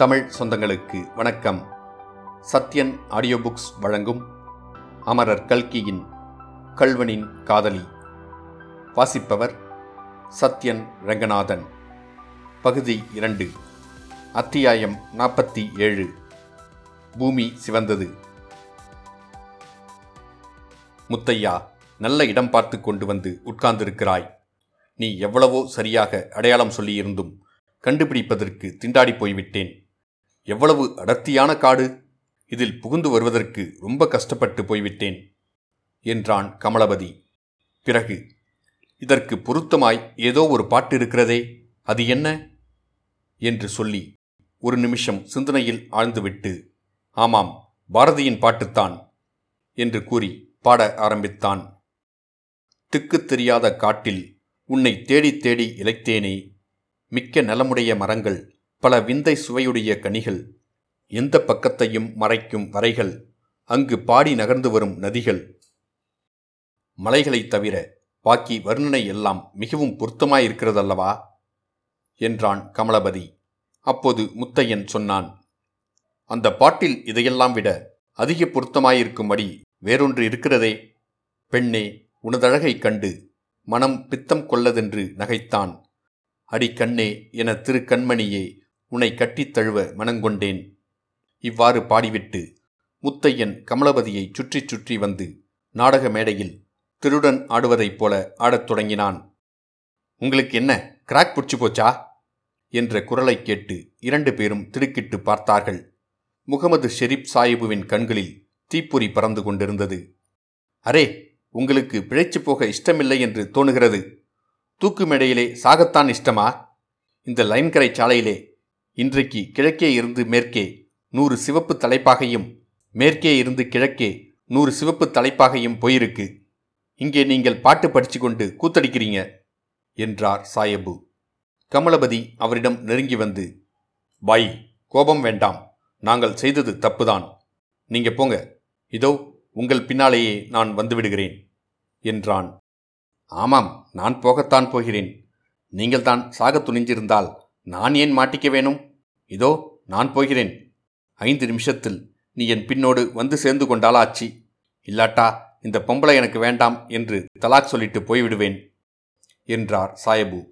தமிழ் சொந்தங்களுக்கு வணக்கம். Sathyan audio books வழங்கும் அமரர் கல்கியின் கல்வனின் காதலி. வாசிப்பவர் சத்யன் ரங்கநாதன். பகுதி இரண்டு. அத்தியாயம் நாற்பத்தி ஏழு. பூமி சிவந்தது. முத்தையா நல்ல இடம் பார்த்து கொண்டு வந்து உட்கார்ந்திருக்கிறாய். நீ எவ்வளவோ சரியாக அடையாளம் சொல்லியிருந்தும் கண்டுபிடிப்பதற்கு திண்டாடி போய்விட்டேன். எவ்வளவு அடர்த்தியான காடு? இதில் புகுந்து வருவதற்கு ரொம்ப கஷ்டப்பட்டு போய்விட்டேன் என்றான் கமலபதி. பிறகு இதற்கு பொருத்தமாய் ஏதோ ஒரு பாட்டு இருக்கிறதே அது என்ன? என்று சொல்லி ஒரு நிமிஷம் சிந்தனையில் ஆழ்ந்துவிட்டு ஆமாம் பாரதியின் பாட்டுத்தான் என்று கூறி பாட ஆரம்பித்தான். திக்குத் தெரியாத காட்டில் உன்னை தேடித் தேடி இழைத்தேனே மிக்க நலமுடைய மரங்கள் பல விந்தை சுவையுடைய கனிகள் எந்த பக்கத்தையும் மறைக்கும் வரைகள் அங்கு பாடி நகர்ந்து வரும் நதிகள். மலைகளைத் தவிர பாக்கி வர்ணனை எல்லாம் மிகவும் பொருத்தமாயிருக்கிறதல்லவா? என்றான் கமலபதி. அப்போது முத்தையன் சொன்னான் அந்த பாட்டில் இதையெல்லாம் விட அதிக பொருத்தமாயிருக்கும்படி வேறொன்று இருக்கிறதே. பெண்ணே உனதழகைக் கண்டு மனம் பித்தம் கொள்ளதென்று நகைத்தான். அடி கண்ணே என திரு கண்மணியே உன்னை கட்டித் தழுவ மனங்கொண்டேன். இவ்வாறு பாடிவிட்டு முத்தையன் கமலபதியை சுற்றிச் சுற்றி வந்து நாடக மேடையில் திருடன் ஆடுவதைப் போல ஆடத் தொடங்கினான். உங்களுக்கு என்ன கிராக் பிடிச்சி போச்சா? என்ற குரலைக் கேட்டு இரண்டு பேரும் திடுக்கிட்டு பார்த்தார்கள். முகமது ஷெரீப் சாயிபுவின் கண்களில் தீப்பொறி பறந்து கொண்டிருந்தது. அரே உங்களுக்கு பிழைச்சு போக இஷ்டமில்லை என்று தோணுகிறது. தூக்கு மேடையிலே சாகத்தான் இஷ்டமா? இந்த லைன்கரை சாலையிலே இன்றைக்கு கிழக்கே இருந்து மேற்கே நூறு சிவப்பு தலைப்பாகையும் மேற்கே இருந்து கிழக்கே நூறு சிவப்பு தலைப்பாகையும் போயிருக்கு. இங்கே நீங்கள் பாட்டு படிச்சு கொண்டு கூத்தடிக்கிறீங்க என்றார் சாயபு. கமலபதி அவரிடம் நெருங்கி வந்து பாய் கோபம் வேண்டாம் நாங்கள் செய்தது தப்புதான். நீங்க போங்க இதோ உங்கள் பின்னாலேயே நான் வந்துவிடுகிறேன் என்றான். ஆமாம் நான் போகத்தான் போகிறேன். நீங்கள்தான் சாகத் துணிஞ்சிருந்தால் நான் ஏன் மாட்டிக்க வேணும்? இதோ நான் போகிறேன். ஐந்து நிமிஷத்தில் நீ என் பின்னோடு வந்து சேர்ந்து கொண்டால் ஆச்சி இல்லாட்டா இந்த பொம்பளை எனக்கு வேண்டாம் என்று தலாக் சொல்லிட்டு போய்விடுவேன் என்றார் சாயபு.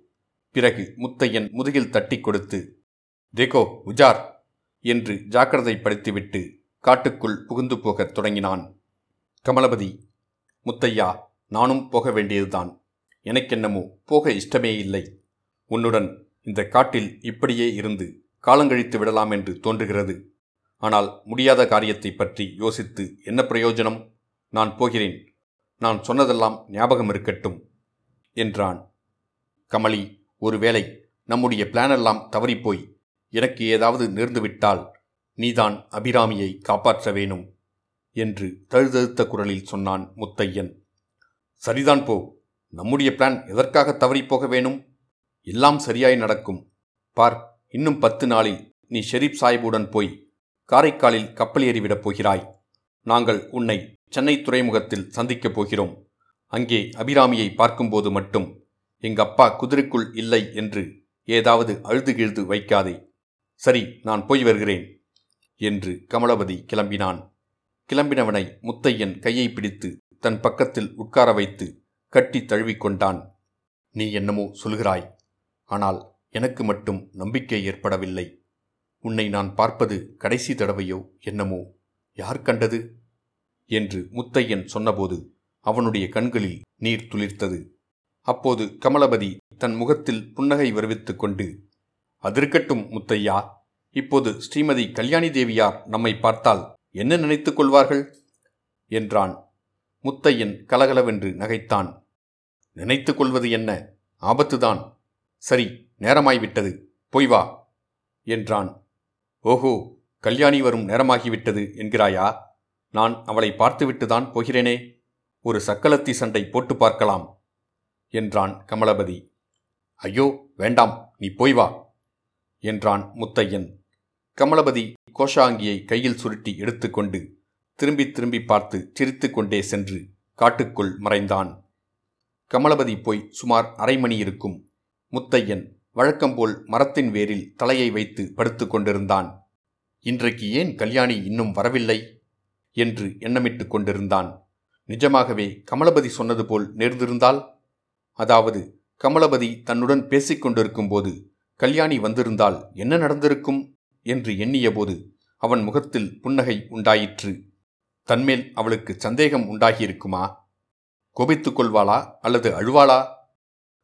பிறகு முத்தையன் முதுகில் தட்டி கொடுத்து தேகோ உஜார் என்று ஜாக்கிரதைப்படுத்திவிட்டு காட்டுக்குள் புகுந்து போகத் தொடங்கினான். கமலபதி முத்தையா நானும் போக வேண்டியதுதான். எனக்கென்னமோ போக இஷ்டமே இல்லை. உன்னுடன் இந்த காட்டில் இப்படியே இருந்து காலங்கழித்து விடலாம் என்று தோன்றுகிறது. ஆனால் முடியாத காரியத்தை பற்றி யோசித்து என்ன பிரயோஜனம்? நான் போகிறேன். நான் சொன்னதெல்லாம் ஞாபகம் இருக்கட்டும் என்றான். கமலி ஒருவேளை நம்முடைய பிளானெல்லாம் தவறிப்போய் எனக்கு ஏதாவது நேர்ந்துவிட்டால் நீதான் அபிராமியை காப்பாற்ற வேணும் என்று தழுதழுத்த குரலில் சொன்னான் முத்தையன். சரிதான் போ. நம்முடைய பிளான் எதற்காக தவறிப்போக வேணும்? எல்லாம் சரியாய் நடக்கும். பார் இன்னும் பத்து நாளில் நீ ஷெரீப் சாஹிபுடன் போய் காரைக்காலில் கப்பல் ஏறிவிடப் போகிறாய். நாங்கள் உன்னை சென்னை துறைமுகத்தில் சந்திக்கப் போகிறோம். அங்கே அபிராமியை பார்க்கும்போது மட்டும் எங்க அப்பா குதிரைக்குள் இல்லை என்று ஏதாவது அழுது கிழுது வைக்காதே. சரி நான் போய் வருகிறேன் என்று கமலபதி கிளம்பினான். கிளம்பினவனை முத்தையன் கையை பிடித்து தன் பக்கத்தில் உட்கார வைத்து கட்டி தழுவிக்கொண்டான் நீ என்னமோ சொல்கிறாய். ஆனால் எனக்கு மட்டும் நம்பிக்கை ஏற்படவில்லை. உன்னை நான் பார்ப்பது கடைசி தடவையோ என்னமோ. யார் கண்டது? என்று முத்தையன் சொன்னபோது அவனுடைய கண்களில் நீர் துளிர்த்தது. அப்போது கமலபதி தன் முகத்தில் புன்னகை வருவித்துக் கொண்டு அதிருக்கட்டும் முத்தையா இப்போது ஸ்ரீமதி கல்யாணி தேவியார் நம்மை பார்த்தால் என்ன நினைத்துக் கொள்வார்கள்? என்றான். முத்தையன் கலகலவென்று நகைத்தான். நினைத்துக் கொள்வது என்ன? ஆபத்துதான். சரி நேரமாய்விட்டது. போய் வா என்றான். ஓஹோ கல்யாணி வரும் நேரமாகிவிட்டது என்கிறாயா? நான் அவளை பார்த்துவிட்டுதான் போகிறேனே. ஒரு சக்கலத்தி சண்டை போட்டு பார்க்கலாம் என்றான் கமலபதி. ஐயோ வேண்டாம் நீ போய் வா என்றான் முத்தையன். கமலபதி கோஷாங்கியை கையில் சுருட்டி எடுத்துக்கொண்டு திரும்பி திரும்பி பார்த்து சிரித்து கொண்டே சென்று காட்டுக்குள் மறைந்தான். கமலபதி போய் சுமார் அரை மணி இருக்கும். முத்தையன் வழக்கம்போல் மரத்தின் வேரில் தலையை வைத்து படுத்து கொண்டிருந்தான். இன்றைக்கு ஏன் கல்யாணி இன்னும் வரவில்லை? என்று எண்ணமிட்டு கொண்டிருந்தான். நிஜமாகவே கமலபதி சொன்னது போல் நேர்ந்திருந்தால்? அதாவது கமலபதி தன்னுடன் பேசிக் கொண்டிருக்கும்போது கல்யாணி வந்திருந்தால் என்ன நடந்திருக்கும்? என்று எண்ணியபோது அவன் முகத்தில் புன்னகை உண்டாயிற்று. தன்மேல் அவளுக்கு சந்தேகம் உண்டாகியிருக்குமா? கோபித்துக் கொள்வாளா அல்லது அழுவாளா?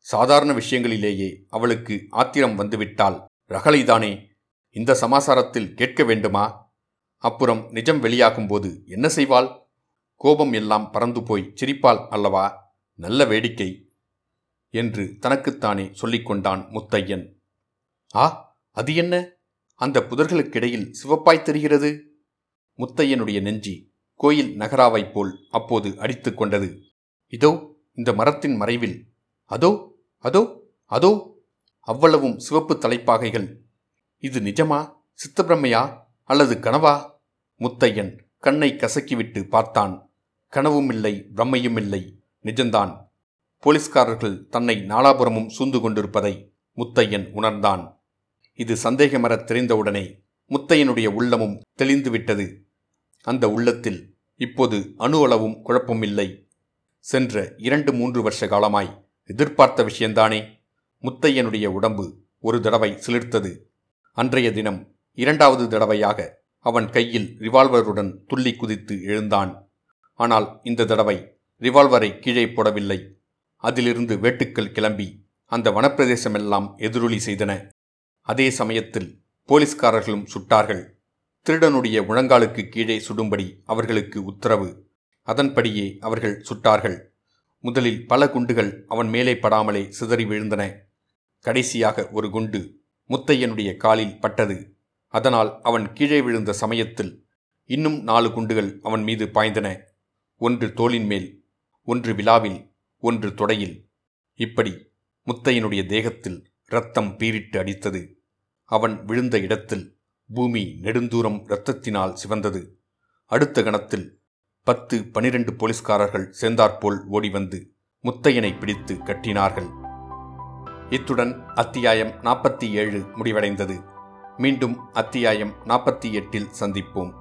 சாதாரண விஷயங்களிலேயே அவளுக்கு ஆத்திரம் வந்துவிட்டால் ரகளைதானே இந்த சமாசாரத்தில் கேட்க வேண்டுமா? அப்புறம் நிஜம் வெளியாகும்போது என்ன செய்வாள்? கோபம் எல்லாம் பறந்து போய் சிரிப்பாள் அல்லவா? நல்ல வேடிக்கை என்று தனக்குத்தானே சொல்லிக்கொண்டான் முத்தையன். ஆ அது என்ன? அந்த புதர்களுக்கிடையில் சிவப்பாய் தெரிகிறது? முத்தையனுடைய நெஞ்சி கோயில் நகராவைப் போல் அப்போது அடித்துக் கொண்டது. இதோ இந்த மரத்தின் மறைவில். அதோ அதோ அதோ அவ்வளவும் சிவப்பு தலைப்பாகைகள். இது நிஜமா சித்தப்பிரமையா அல்லது கனவா? முத்தையன் கண்ணை கசக்கிவிட்டு பார்த்தான். கனவும் இல்லை பிரம்மையும் இல்லை நிஜந்தான். போலீஸ்காரர்கள் தன்னை நாலாபுரமும் சூழ்ந்து கொண்டிருப்பதை முத்தையன் உணர்ந்தான். இது சந்தேகமரத் தெரிந்தவுடனே முத்தையனுடைய உள்ளமும் தெளிந்துவிட்டது. அந்த உள்ளத்தில் இப்போது அணு அளவும் குழப்பமில்லை. சென்ற இரண்டு மூன்று வருஷ காலமாய் எதிர்பார்த்த விஷயந்தானே? முத்தையனுடைய உடம்பு ஒரு தடவை சிலிர்த்தது. அன்றைய தினம் இரண்டாவது தடவையாக அவன் கையில் ரிவால்வருடன் துள்ளி குதித்து எழுந்தான். ஆனால் இந்த தடவை ரிவால்வரை கீழே போடவில்லை. அதிலிருந்து வேட்டுக்கள் கிளம்பி அந்த வனப்பிரதேசமெல்லாம் எதிரொலி செய்தன. அதே சமயத்தில் போலீஸ்காரர்களும் சுட்டார்கள். திருடனுடைய முழங்காலுக்கு கீழே சுடும்படி அவர்களுக்கு உத்தரவு. அதன்படியே அவர்கள் சுட்டார்கள். முதலில் பல குண்டுகள் அவன் மேலே படாமலே சிதறி விழுந்தன. கடைசியாக ஒரு குண்டு முத்தையனுடைய காலில் பட்டது. அதனால் அவன் கீழே விழுந்த சமயத்தில் இன்னும் நாலு குண்டுகள் அவன் மீது பாய்ந்தன. ஒன்று தோளின் மேல் ஒன்று விழாவில் ஒன்று தொடையில். இப்படி முத்தையனுடைய தேகத்தில் இரத்தம் பீரிட்டு அடித்தது. அவன் விழுந்த இடத்தில் பூமி நெடுந்தூரம் இரத்தத்தினால் சிவந்தது. அடுத்த கணத்தில் பத்து பனிரெண்டு போலீஸ்காரர்கள் சேர்ந்தாற்போல் ஓடி வந்து முத்தையனை பிடித்து கட்டினார்கள். இத்துடன் அத்தியாயம் நாற்பத்தி ஏழு முடிவடைந்தது. மீண்டும் அத்தியாயம் நாற்பத்தி எட்டில் சந்திப்போம்.